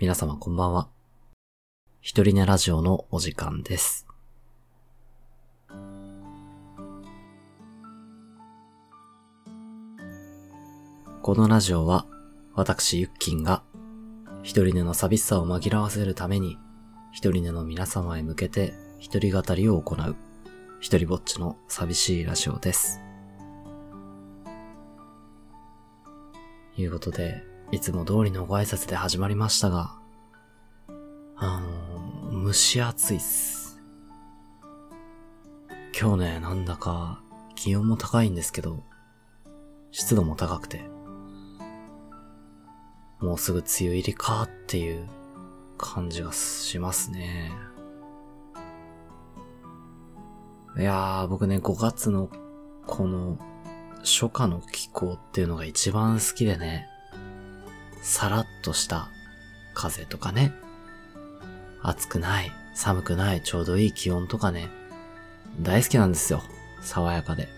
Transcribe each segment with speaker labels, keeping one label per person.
Speaker 1: 皆様こんばんは。一人寝ラジオのお時間です。このラジオは、私ゆっきんが、一人寝の寂しさを紛らわせるために、一人寝の皆様へ向けて、一人語りを行う、一人ぼっちの寂しいラジオです。いうことで、いつも通りのご挨拶で始まりましたが、あの、蒸し暑いっす。今日ね、なんだか気温も高いんですけど、湿度も高くて、もうすぐ梅雨入りかっていう感じがしますね。いやー、僕ね、5月のこの初夏の気候っていうのが一番好きでね、さらっとした風とかね、暑くない、寒くない、ちょうどいい気温とかね、大好きなんですよ。爽やかで。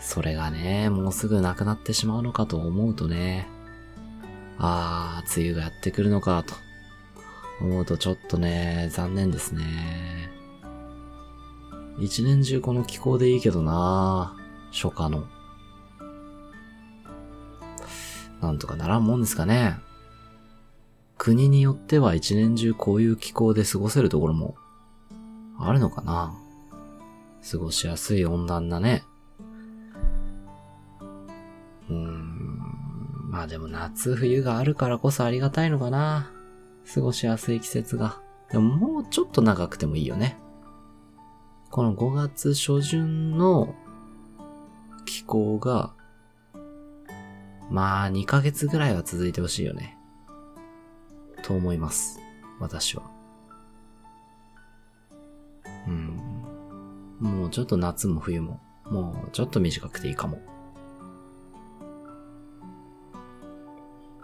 Speaker 1: それがね、もうすぐなくなってしまうのかと思うとね、あー、梅雨がやってくるのかと思うとちょっとね、残念ですね。一年中この気候でいいけどな初夏の。なんとかならんもんですかね。国によっては一年中こういう気候で過ごせるところもあるのかな過ごしやすい温暖なね。うーん。まあでも夏冬があるからこそありがたいのかな過ごしやすい季節が。でももうちょっと長くてもいいよね。この5月初旬の気候が、まあ2ヶ月ぐらいは続いてほしいよね。と思います。私は。うん。もうちょっと夏も冬も、もうちょっと短くていいかも。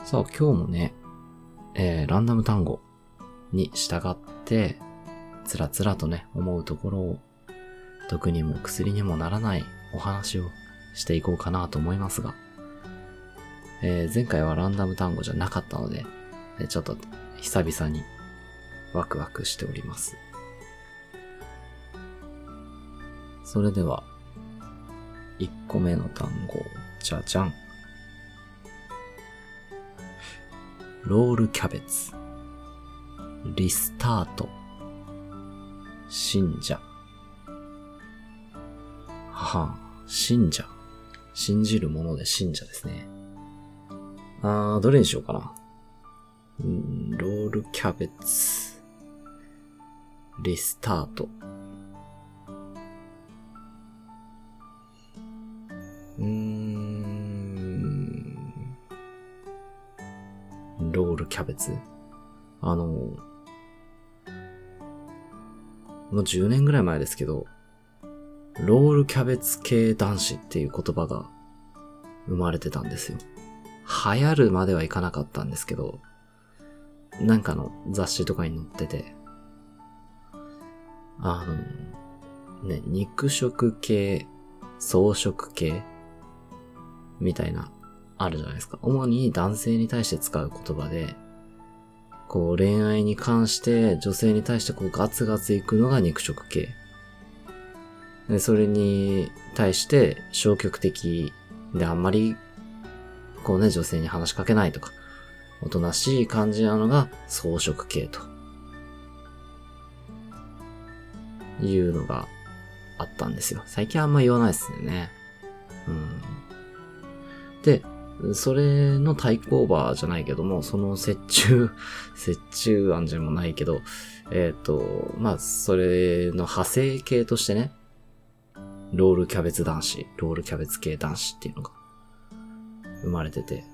Speaker 1: さあ、今日もね、えー、ランダム単語に従って、つらつらとね、思うところを、毒にも薬にもならないお話をしていこうかなと思いますが、えー前回はランダム単語じゃなかったので、えーちょっと久々にワクワクしております。それでは、1個目の単語、じゃじゃん。ロールキャベツ。リスタート。信者。はは、信者。信じるもので信者ですね。あー、どれにしようかな。うんロールキャベツ。リスタート。うーん。ロールキャベツ？あの、もう10年ぐらい前ですけど、ロールキャベツ系男子っていう言葉が生まれてたんですよ。流行るまではいかなかったんですけど、なんかの雑誌とかに載ってて、あの、ね、肉食系、草食系みたいな、あるじゃないですか。主に男性に対して使う言葉で、こう恋愛に関して女性に対してこうガツガツいくのが肉食系。で、それに対して消極的であんまり、こうね、女性に話しかけないとか、おとなしい感じなのが草食系と。いうのがあったんですよ。最近あんま言わないですね。うん。で、それの対抗馬じゃないけども、その折衷、折衷案じゃもないけど、えっ、と、まあ、それの派生系としてね、ロールキャベツ男子、ロールキャベツ系男子っていうのが生まれてて、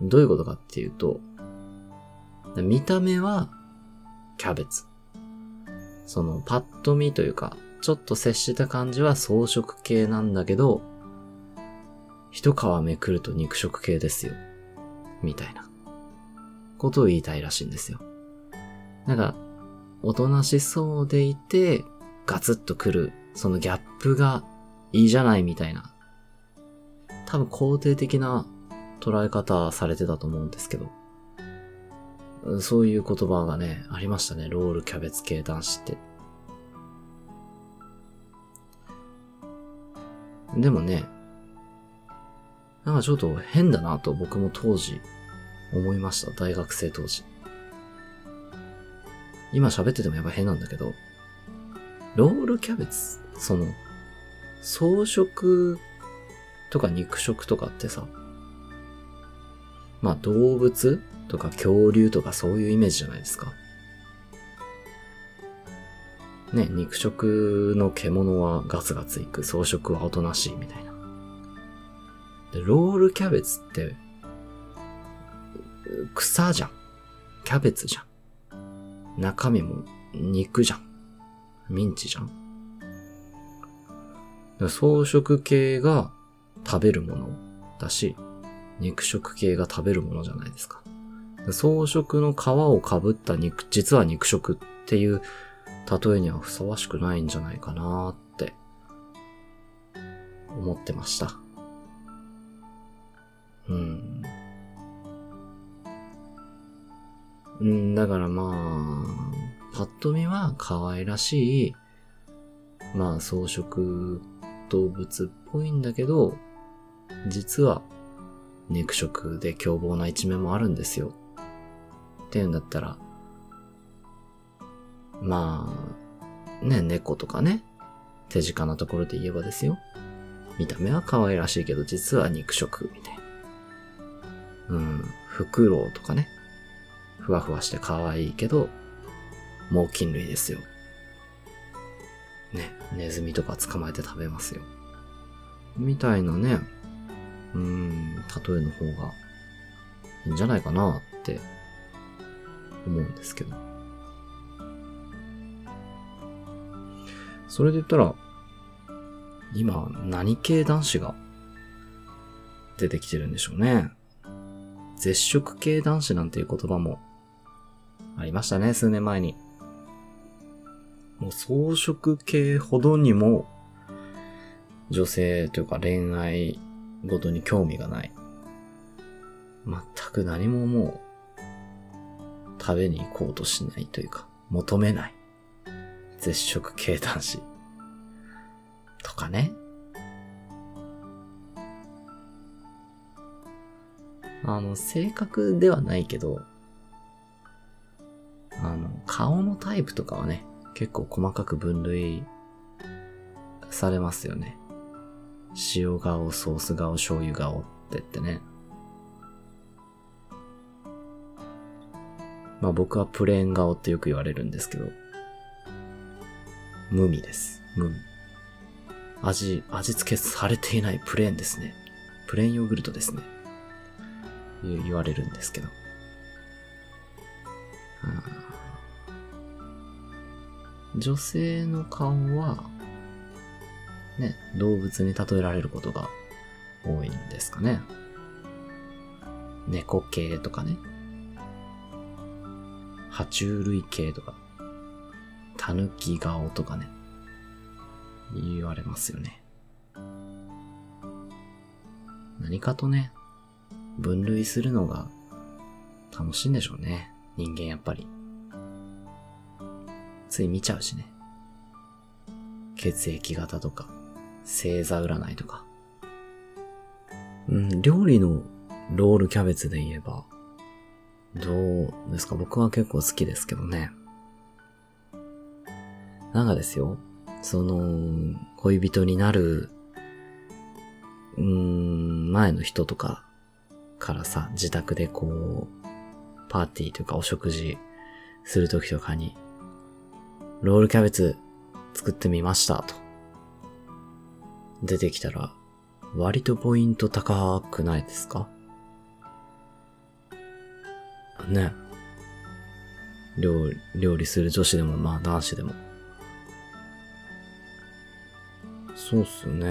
Speaker 1: どういうことかっていうと、見た目はキャベツ。そのパッと見というか、ちょっと接した感じは草食系なんだけど、一皮めくると肉食系ですよ。みたいな。ことを言いたいらしいんですよ。なんか、おとなしそうでいて、ガツッとくる、そのギャップがいいじゃないみたいな。多分肯定的な捉え方されてたと思うんですけど、そういう言葉がね、ありましたね。ロールキャベツ系男子って。でもね、なんかちょっと変だなと僕も当時思いました。大学生当時。今喋っててもやっぱ変なんだけど、ロールキャベツ、その、草食とか肉食とかってさ、まあ動物とか恐竜とかそういうイメージじゃないですか。ね、肉食の獣はガツガツいく、草食はおとなしいみたいな。で、ロールキャベツって、草じゃん。キャベツじゃん。中身も肉じゃん。ミンチじゃん。草食系が食べるものだし、肉食系が食べるものじゃないですか。草食の皮をかぶった肉、実は肉食っていう例えにはふさわしくないんじゃないかなって思ってました。うん。うん、だからまあ、パッと見は可愛らしい、まあ草食動物っぽいんだけど、実は肉食で凶暴な一面もあるんですよ。っていうんだったら、まあ、ね、猫とかね、手近なところで言えばですよ。見た目は可愛らしいけど、実は肉食、みたいな。うん、フクロウとかね。ふわふわして可愛いけど、猛禽類ですよ。ね、ネズミとか捕まえて食べますよ。みたいなね、うん、例えの方がいいんじゃないかなって思うんですけど。それで言ったら、今、何系男子が出てきてるんでしょうね。絶食系男子なんていう言葉もありましたね、数年前に。もう装飾系ほどにも女性というか恋愛ごとに興味がない。全く何ももう食べに行こうとしないというか求めない。絶食系男子。とかね。あの、性格ではないけど、あの、顔のタイプとかはね、結構細かく分類されますよね。塩顔、ソース顔、醤油顔って言ってね。まあ僕はプレーン顔ってよく言われるんですけど、無味です。無味。味、味付けされていないプレーンですね。プレーンヨーグルトですね。言われるんですけど。女性の顔は、ね、動物に例えられることが多いんですかね。猫系とかね。爬虫類系とか。狸顔とかね。言われますよね。何かとね、分類するのが楽しいんでしょうね。人間やっぱり。つい見ちゃうしね。血液型とか、星座占いとか。うん、料理のロールキャベツで言えば、どうですか？僕は結構好きですけどね。なんかですよ、その、恋人になる、うーん、前の人とかからさ、自宅でこう、パーティーというかお食事するときとかに、ロールキャベツ作ってみましたと。出てきたら、割とポイント高くないですか？ね。料理、料理する女子でも、まあ男子でも。そうっすね。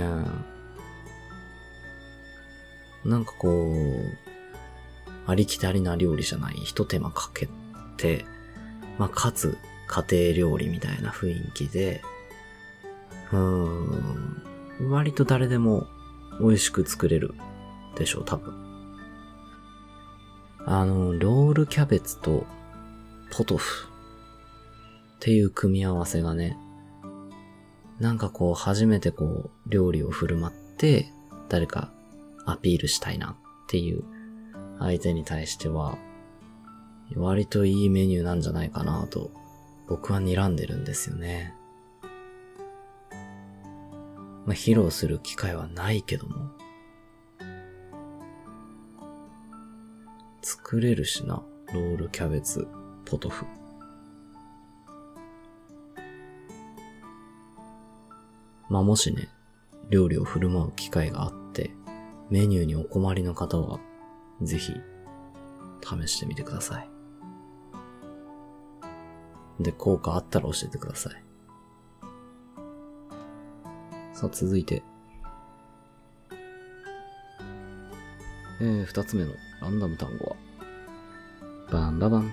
Speaker 1: なんかこう、ありきたりな料理じゃない、一手間かけて、まあ、かつ、家庭料理みたいな雰囲気で、うーん、割と誰でも美味しく作れるでしょう、多分。あの、ロールキャベツとポトフっていう組み合わせがね、なんかこう初めてこう料理を振る舞って誰かアピールしたいなっていう相手に対しては割といいメニューなんじゃないかなと僕は睨んでるんですよね。まあ、披露する機会はないけども。作れるしな。ロールキャベツ、ポトフ。まあ、もしね、料理を振る舞う機会があって、メニューにお困りの方は、ぜひ、試してみてください。で、効果あったら教えてください。さあ、続いて。えー、二つ目のランダム単語は、バンババン。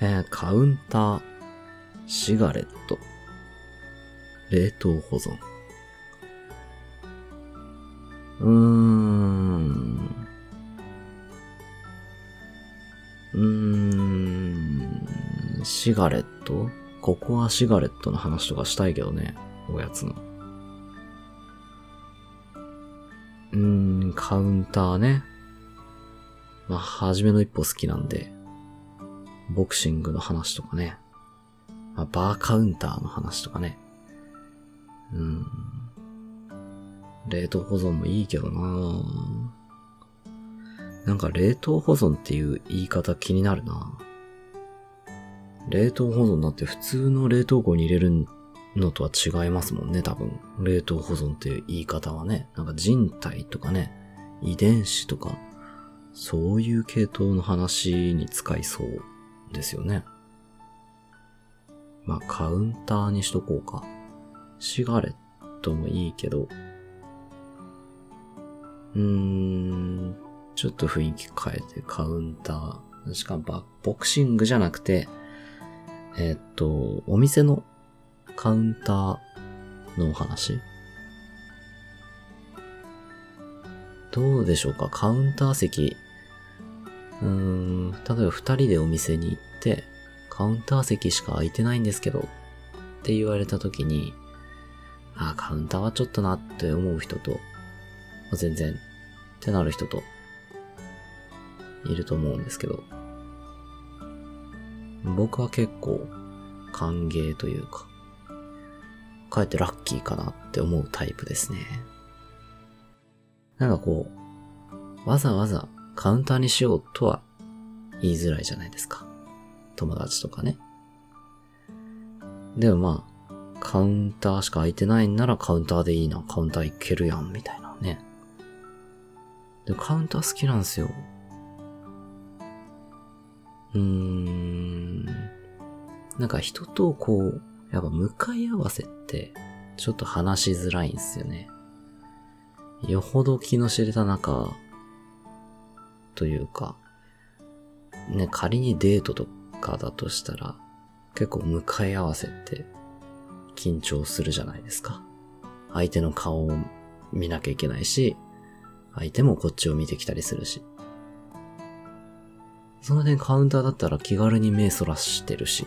Speaker 1: えー、カウンター、シガレット、冷凍保存。うーん。うーん。シガレット？ここはシガレットの話とかしたいけどね。おやつの。カウンターね。まあ、初めの一歩好きなんで、ボクシングの話とかね。まあ、バーカウンターの話とかね。うん。冷凍保存もいいけどななんか冷凍保存っていう言い方気になるな冷凍保存だって普通の冷凍庫に入れるのとは違いますもんね、多分。冷凍保存っていう言い方はね。なんか人体とかね、遺伝子とか、そういう系統の話に使いそうですよね。まあ、カウンターにしとこうか。シガレットもいいけど、うーん、ちょっと雰囲気変えてカウンター。しかもボクシングじゃなくて、えー、っと、お店のカウンターのお話どうでしょうか？カウンター席。うーん、例えば二人でお店に行って、カウンター席しか空いてないんですけど、って言われた時に、あ、カウンターはちょっとなって思う人と、全然、ってなる人と、いると思うんですけど、僕は結構、歓迎というか、かえってラッキーかなって思うタイプですね。なんかこう、わざわざカウンターにしようとは言いづらいじゃないですか。友達とかね。でもまあ、カウンターしか空いてないんならカウンターでいいな、カウンター行けるやん、みたいなね。でカウンター好きなんですよ。うーん。なんか人とこう、やっぱ向かい合わせって、ちょっと話しづらいんですよね。よほど気の知れた中、というか、ね、仮にデートとかだとしたら、結構向かい合わせって緊張するじゃないですか。相手の顔を見なきゃいけないし、相手もこっちを見てきたりするし。その点カウンターだったら気軽に目そらしてるし、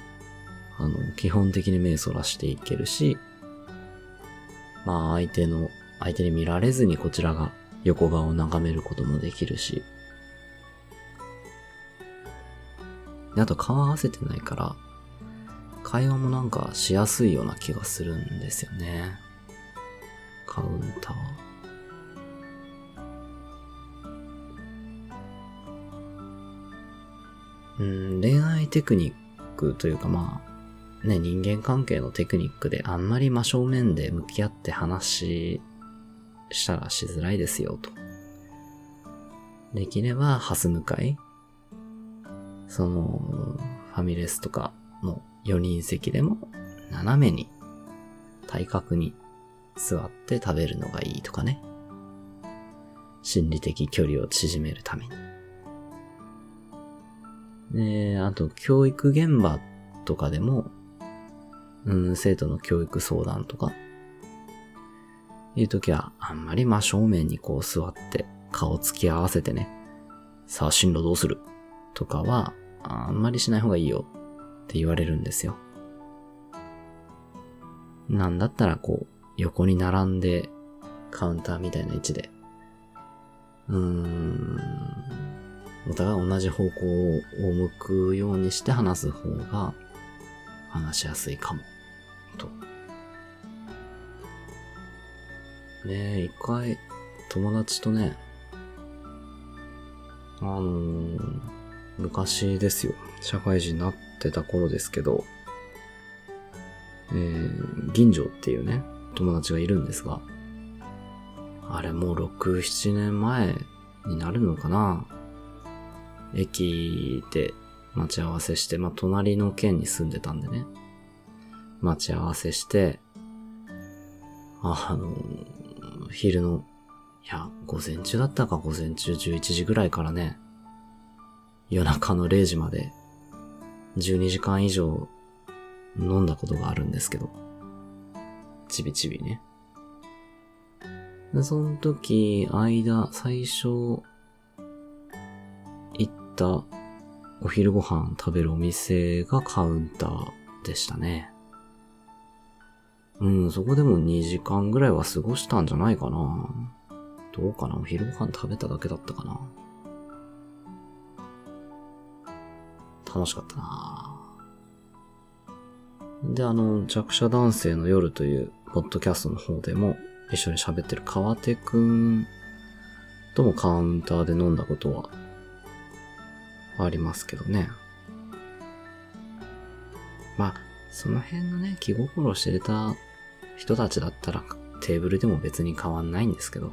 Speaker 1: あの、基本的に目そらしていけるし、まあ相手の、相手に見られずにこちらが横顔を眺めることもできるし、あと顔合わせてないから、会話もなんかしやすいような気がするんですよね。カウンター。うん、恋愛テクニックというかまあ、ね、人間関係のテクニックであんまり真正面で向き合って話したらしづらいですよと。できれば、ハス向かいその、ファミレスとかの4人席でも、斜めに、体格に座って食べるのがいいとかね。心理的距離を縮めるために。で、あと、教育現場とかでも、うん、生徒の教育相談とか、いう時は、あんまり真正面にこう座って、顔つき合わせてね、さあ進路どうするとかは、あんまりしない方がいいよって言われるんですよ。なんだったらこう、横に並んでカウンターみたいな位置で、うーん、お互い同じ方向を向くようにして話す方が話しやすいかも、と。ねえ、一回友達とね、あのー、昔ですよ。社会人になってた頃ですけど、えー、銀城っていうね、友達がいるんですが、あれもう6、7年前になるのかな駅で待ち合わせして、まあ、隣の県に住んでたんでね。待ち合わせして、あの、昼の、いや、午前中だったか午前中11時ぐらいからね、夜中の0時まで、12時間以上飲んだことがあるんですけど、ちびちびね。その時、間、最初、行ったお昼ご飯食べるお店がカウンターでしたね。うん、そこでも2時間ぐらいは過ごしたんじゃないかな。どうかな？お昼ご飯食べただけだったかな。楽しかったなで、あの、弱者男性の夜というポッドキャストの方でも一緒に喋ってる川手くんともカウンターで飲んだことはありますけどね。まあ、その辺のね、気心を知れた人たちだったらテーブルでも別に変わんないんですけど。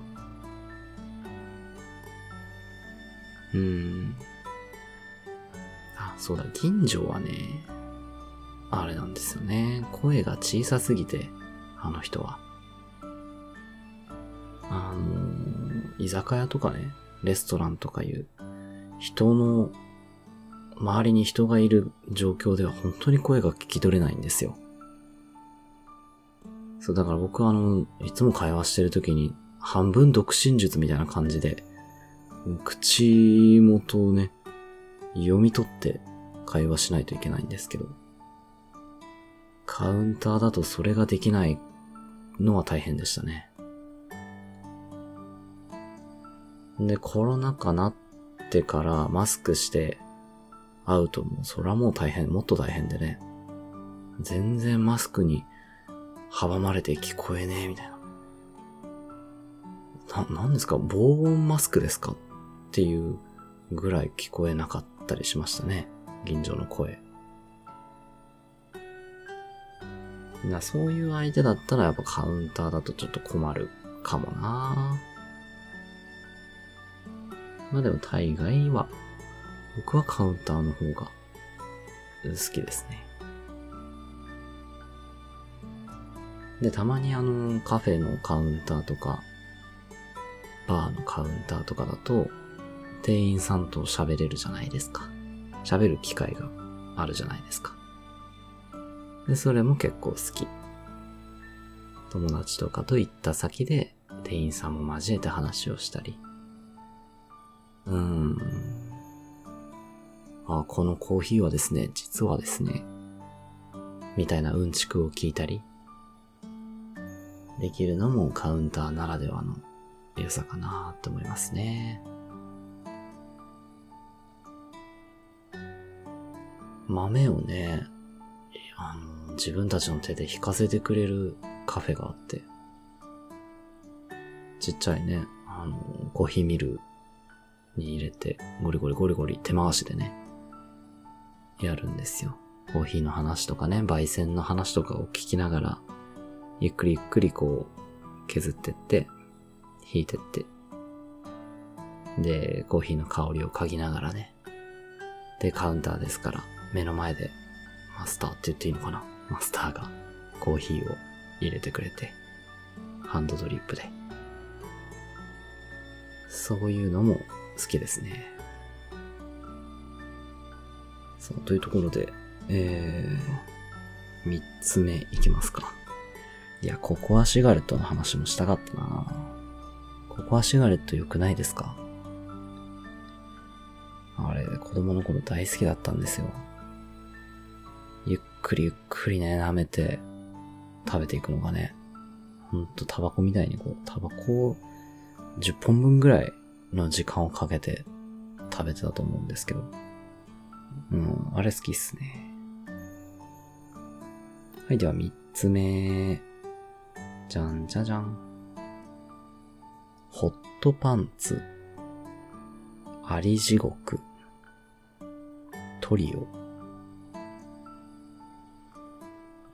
Speaker 1: うーん。あ、そうだ、銀城はね、あれなんですよね。声が小さすぎて、あの人は。あの、居酒屋とかね、レストランとかいう、人の、周りに人がいる状況では本当に声が聞き取れないんですよ。そう、だから僕はあの、いつも会話してる時に、半分独身術みたいな感じで、口元をね、読み取って会話しないといけないんですけど、カウンターだとそれができないのは大変でしたね。で、コロナ禍なってからマスクして会うともうそれはもう大変、もっと大変でね。全然マスクに阻まれて聞こえねえみたいな。な、なんですか？防音マスクですか？っていうぐらい聞こえなかったりしましたね。銀城の声。な、そういう相手だったらやっぱカウンターだとちょっと困るかもなまあでも大概は、僕はカウンターの方が好きですね。で、たまにあの、カフェのカウンターとか、バーのカウンターとかだと、店員さんと喋れるじゃないですか。喋る機会があるじゃないですか。で、それも結構好き。友達とかと行った先で、店員さんも交えて話をしたり。うーん。あ、このコーヒーはですね、実はですね、みたいなうんちくを聞いたり、できるのもカウンターならではの良さかなって思いますね。豆をね、あの、自分たちの手で引かせてくれるカフェがあって、ちっちゃいね、あの、コーヒーミルに入れて、ゴリゴリゴリゴリ手回しでね、やるんですよ。コーヒーの話とかね、焙煎の話とかを聞きながら、ゆっくりゆっくりこう、削ってって、引いてって、で、コーヒーの香りを嗅ぎながらね。で、カウンターですから、目の前でマスターって言っていいのかな？マスターがコーヒーを入れてくれて、ハンドドリップで。そういうのも好きですね。そう、というところで、えー、三つ目いきますか。いや、ココアシガレットの話もしたかったなココアシガレット良くないですか？あれ、子供の頃大好きだったんですよ。ゆっくりゆっくりね、舐めて食べていくのがね、ほんとタバコみたいにこう、タバコを10本分ぐらいの時間をかけて食べてたと思うんですけど。うん、あれ好きっすね。はい、では3つ目。じゃんじゃじゃん。ホットパンツ。あり地獄。トリオ。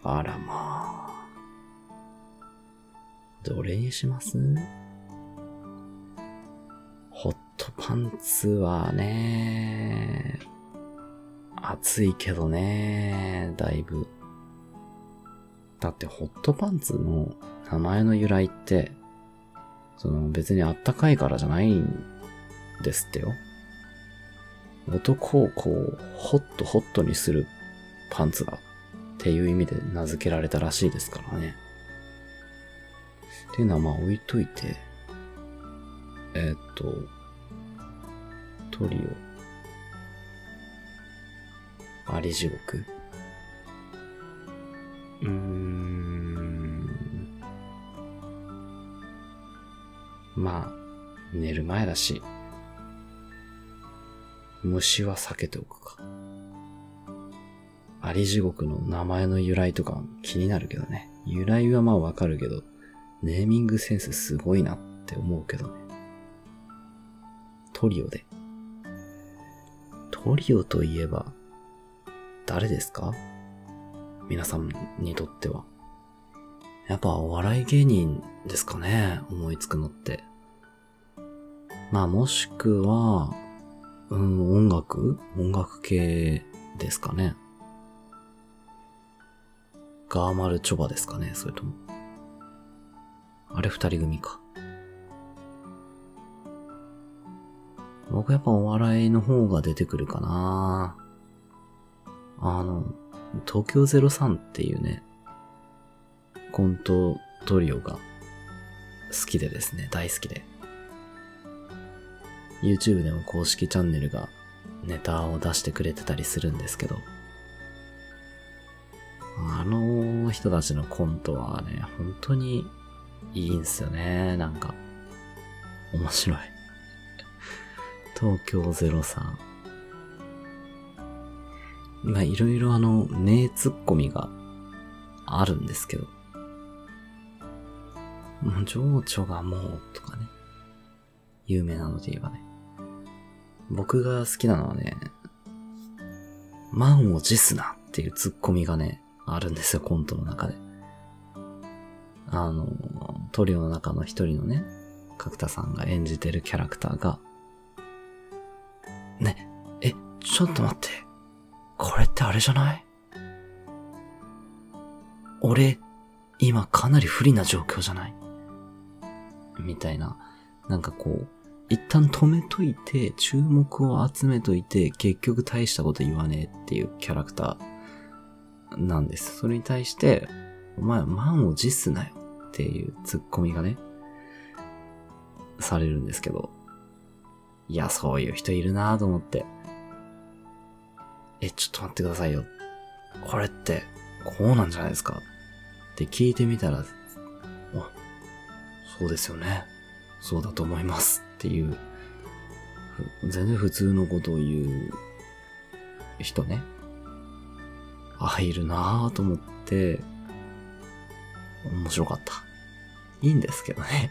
Speaker 1: あらまあ。どれにします？ホットパンツはね、暑いけどね、だいぶ。だってホットパンツの名前の由来って、その別にあったかいからじゃないんですってよ。男をこう、ホットホットにするパンツだっていう意味で名付けられたらしいですからね。っていうのはまあ置いといて、えー、っと、トリオ、あり地獄？うーん。まあ、寝る前だし、虫は避けておくか。あり地獄の名前の由来とか気になるけどね。由来はまあわかるけど、ネーミングセンスすごいなって思うけどね。トリオで。トリオといえば、誰ですか？皆さんにとっては。やっぱお笑い芸人ですかね？思いつくのって。まあもしくは、うん、音楽？音楽系ですかね。ガーマルチョバですかね？それとも。あれ二人組か。僕やっぱお笑いの方が出てくるかなあの、東京03っていうね、コントトリオが好きでですね、大好きで。YouTube でも公式チャンネルがネタを出してくれてたりするんですけど、あの人たちのコントはね、本当にいいんすよね。なんか、面白い。東京03。まあ、いろいろあの、名ツッコミがあるんですけど。もう、情緒がもう、とかね。有名なので言えばね。僕が好きなのはね、満を持すなっていうツッコミがね、あるんですよ、コントの中で。あの、トリオの中の一人のね、角田さんが演じてるキャラクターが、ね、え、ちょっと待って。これってあれじゃない？俺、今かなり不利な状況じゃない？みたいな。なんかこう、一旦止めといて、注目を集めといて、結局大したこと言わねえっていうキャラクターなんです。それに対して、お前満を持すなよっていうツッコミがね、されるんですけど、いや、そういう人いるなぁと思って。え、ちょっと待ってくださいよ。これって、こうなんじゃないですか？って聞いてみたら、あ、そうですよね。そうだと思いますっていう、全然普通のことを言う人ね。あ、いるなぁと思って、面白かった。いいんですけどね。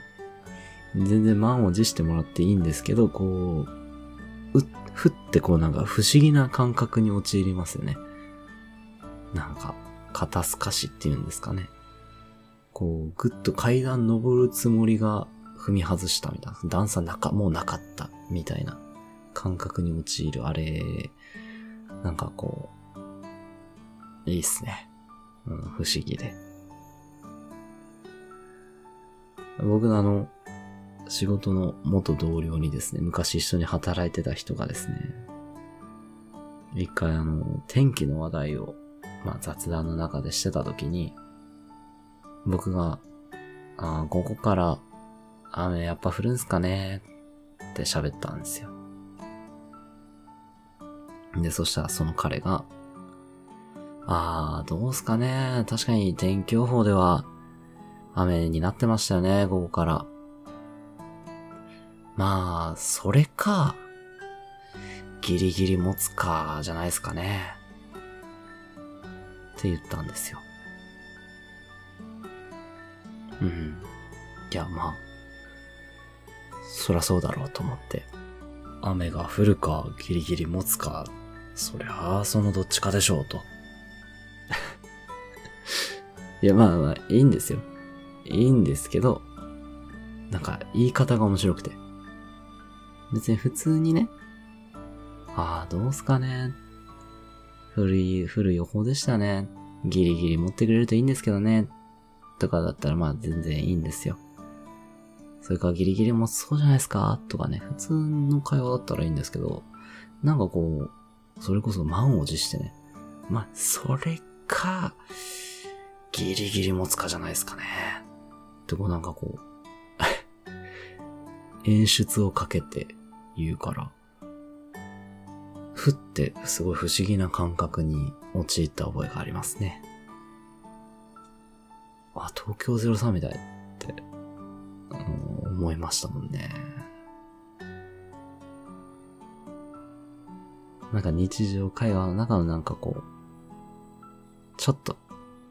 Speaker 1: 全然満を持してもらっていいんですけど、こう、ふってこうなんか不思議な感覚に陥りますよね。なんか、肩透かしっていうんですかね。こう、ぐっと階段登るつもりが踏み外したみたいな。段差なか、もうなかったみたいな感覚に陥る。あれ、なんかこう、いいっすね。うん、不思議で。僕のあの、仕事の元同僚にですね、昔一緒に働いてた人がですね、一回あの、天気の話題を、まあ雑談の中でしてた時に、僕が、ああここから雨やっぱ降るんすかねって喋ったんですよ。で、そしたらその彼が、あー、どうすかね。確かに天気予報では雨になってましたよね、午後から。まあ、それか、ギリギリ持つか、じゃないですかね。って言ったんですよ。うん。いや、まあ、そらそうだろうと思って。雨が降るか、ギリギリ持つか、そりゃ、そのどっちかでしょうと。いや、まあまあ、いいんですよ。いいんですけど、なんか、言い方が面白くて。別に普通にね、ああ、どうすかね。古い、古い予報でしたね。ギリギリ持ってくれるといいんですけどね。とかだったらまあ全然いいんですよ。それからギリギリ持つそうじゃないですかとかね、普通の会話だったらいいんですけど、なんかこう、それこそ満を持してね。まあ、それか、ギリギリ持つかじゃないですかね。ってこうなんかこう演出をかけて言うから、ふってすごい不思議な感覚に陥った覚えがありますね。あ、東京03みたいって、思いましたもんね。なんか日常会話の中のなんかこう、ちょっと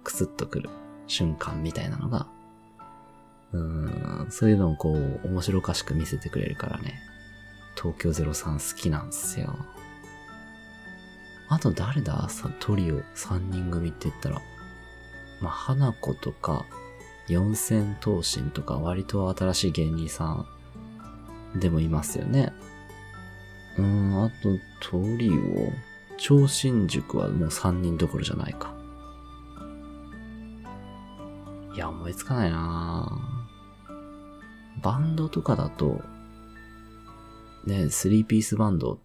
Speaker 1: クスッとくる瞬間みたいなのが、うん、そういうのをこう、面白おかしく見せてくれるからね。東京03好きなんですよ。あと誰だ？さ、トリオ3人組って言ったら。まあ、花子とか、四千頭身とか割と新しい芸人さんでもいますよね。うん、あとトリオ、超新塾はもう3人どころじゃないか。いや、思いつかないなぁバンドとかだと、ね、スリーピースバンドっ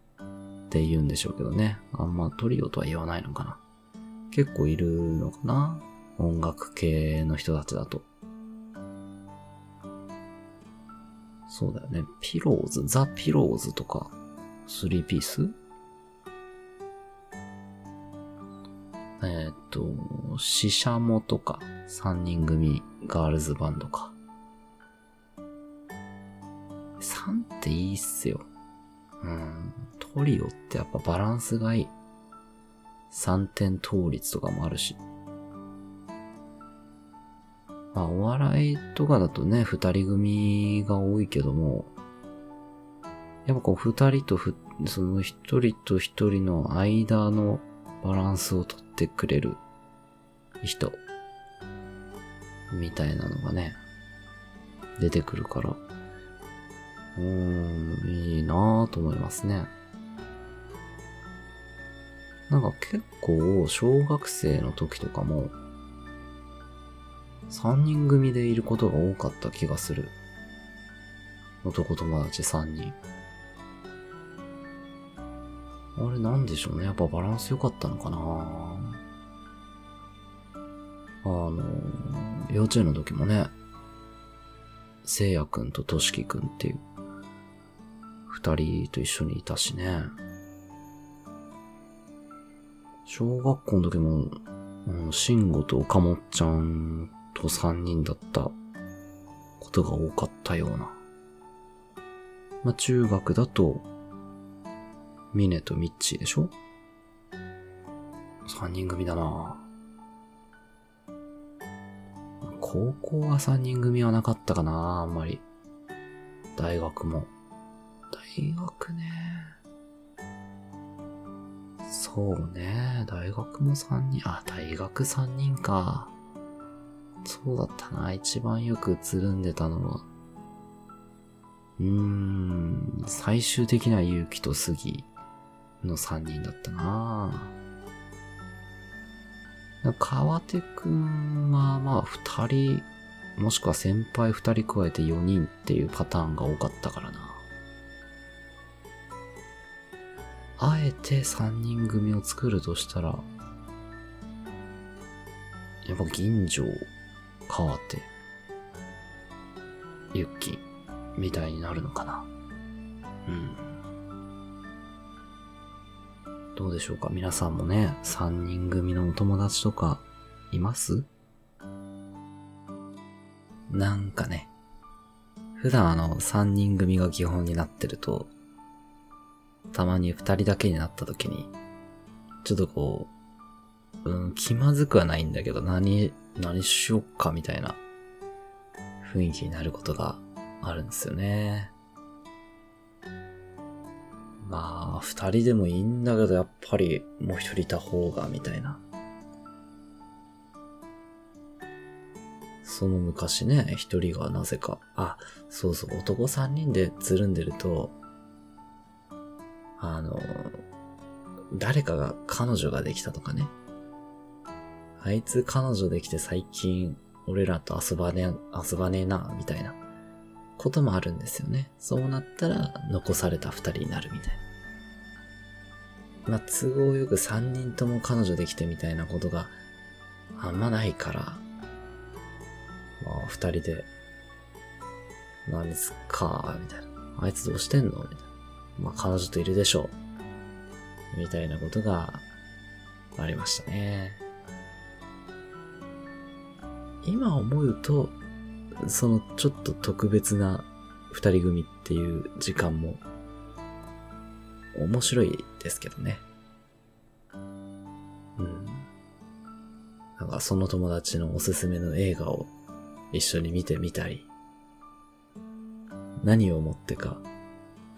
Speaker 1: て言うんでしょうけどね。あんまトリオとは言わないのかな。結構いるのかな音楽系の人たちだと。そうだよね。ピローズ、ザ・ピローズとか、スリーピース？えー、っと、シシャモとか、三人組ガールズバンドか。3っていいっすよ。うん。トリオってやっぱバランスがいい。3点倒立とかもあるし。まあ、お笑いとかだとね、二人組が多いけども、やっぱこう二人とふ、その一人と一人の間のバランスをとってくれる人、みたいなのがね、出てくるから、うん、いいなぁと思いますね。なんか結構、小学生の時とかも、三人組でいることが多かった気がする。男友達三人。あれなんでしょうね。やっぱバランス良かったのかなあの、幼稚園の時もね、聖夜くんととしきくんっていう二人と一緒にいたしね。小学校の時も、うん、慎吾と岡本ちゃんと三人だったことが多かったような。まあ、中学だと、ミネとミッチーでしょ？三人組だな高校は三人組はなかったかなあんまり。大学も。大学ね。そうね。大学も三人、あ、大学三人か。そうだったな。一番よくつるんでたのは。うーん、最終的な勇気と杉の三人だったな川手くんはまあ二人、もしくは先輩二人加えて四人っていうパターンが多かったからな。あえて三人組を作るとしたら、やっぱ銀城、川手、ユッキみたいになるのかな。うん。どうでしょうか？皆さんもね、3人組のお友達とかいます？なんかね、普段あの3人組が基本になってると、たまに2人だけになった時に、ちょっとこう、うん、気まずくはないんだけど、何、何しよっかみたいな雰囲気になることがあるんですよね。まあ、二人でもいいんだけど、やっぱりもう一人いた方が、みたいな。その昔ね、一人がなぜか、あ、そうそう、男三人でつるんでると、あの、誰かが彼女ができたとかね。あいつ彼女できて最近俺らと遊ばね、遊ばねえな、みたいなこともあるんですよね。そうなったら残された二人になるみたいな。まあ、都合よく三人とも彼女できてみたいなことがあんまないから、まあ、二人で、なんですか、みたいな。あいつどうしてんの？みたいな。まあ、彼女といるでしょう。みたいなことがありましたね。今思うと、そのちょっと特別な二人組っていう時間も面白いですけどね。うん。なんかその友達のおすすめの映画を一緒に見てみたり、何を思ってか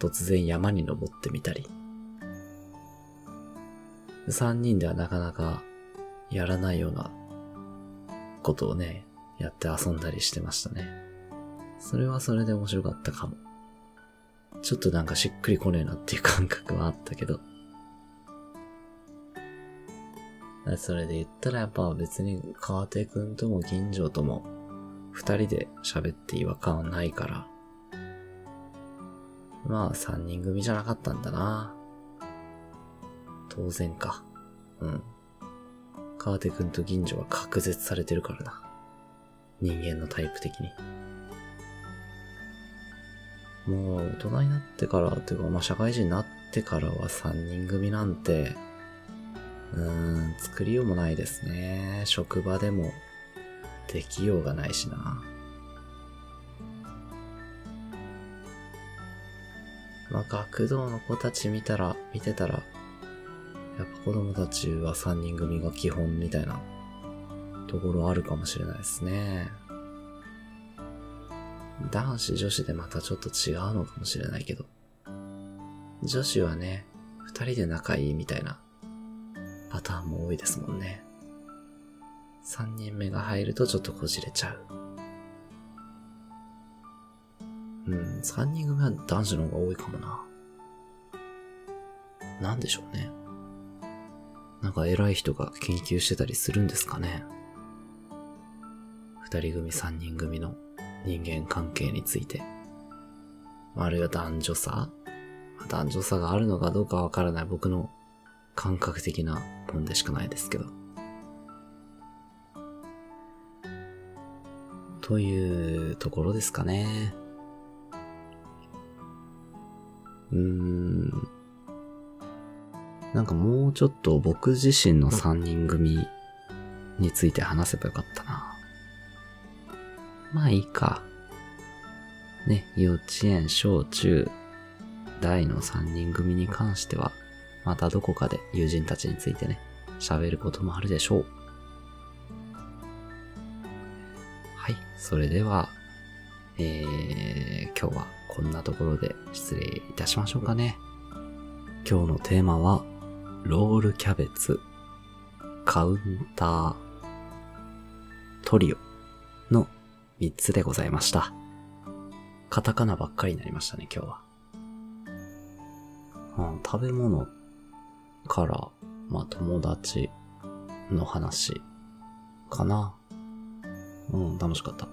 Speaker 1: 突然山に登ってみたり、三人ではなかなかやらないようなことをね、やって遊んだりしてましたね。それはそれで面白かったかも。ちょっとなんかしっくりこねえなっていう感覚はあったけど。それで言ったらやっぱ別に川手くんとも銀城とも二人で喋って違和感はないから。まあ三人組じゃなかったんだな。当然か。うん。川手くんと銀城は隔絶されてるからな。人間のタイプ的に。もう大人になってから、というかまあ社会人になってからは3人組なんて、うーん、作りようもないですね。職場でもできようがないしな。まあ学童の子たち見たら、見てたら、やっぱ子供たちは3人組が基本みたいなところあるかもしれないですね。男子女子でまたちょっと違うのかもしれないけど。女子はね、二人で仲いいみたいなパターンも多いですもんね。三人目が入るとちょっとこじれちゃう。うん、三人組は男子の方が多いかもな。なんでしょうね。なんか偉い人が研究してたりするんですかね。二人組三人組の人間関係について。あるいは男女差男女差があるのかどうかわからない僕の感覚的なもんでしかないですけど。というところですかね。うん。なんかもうちょっと僕自身の3人組について話せばよかったな。まあいいか。ね、幼稚園、小中、大の3人組に関しては、またどこかで友人たちについてね、喋ることもあるでしょう。はい、それでは、えー、今日はこんなところで失礼いたしましょうかね。今日のテーマは、ロールキャベツ、カウンター、トリオの3つでございました。カタカナばっかりになりましたね、今日は。うん、食べ物から、まあ友達の話かな。うん、楽しかった。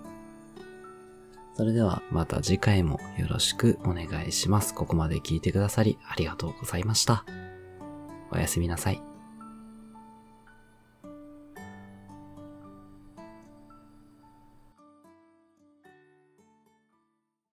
Speaker 1: それではまた次回もよろしくお願いします。ここまで聞いてくださりありがとうございました。おやすみなさい。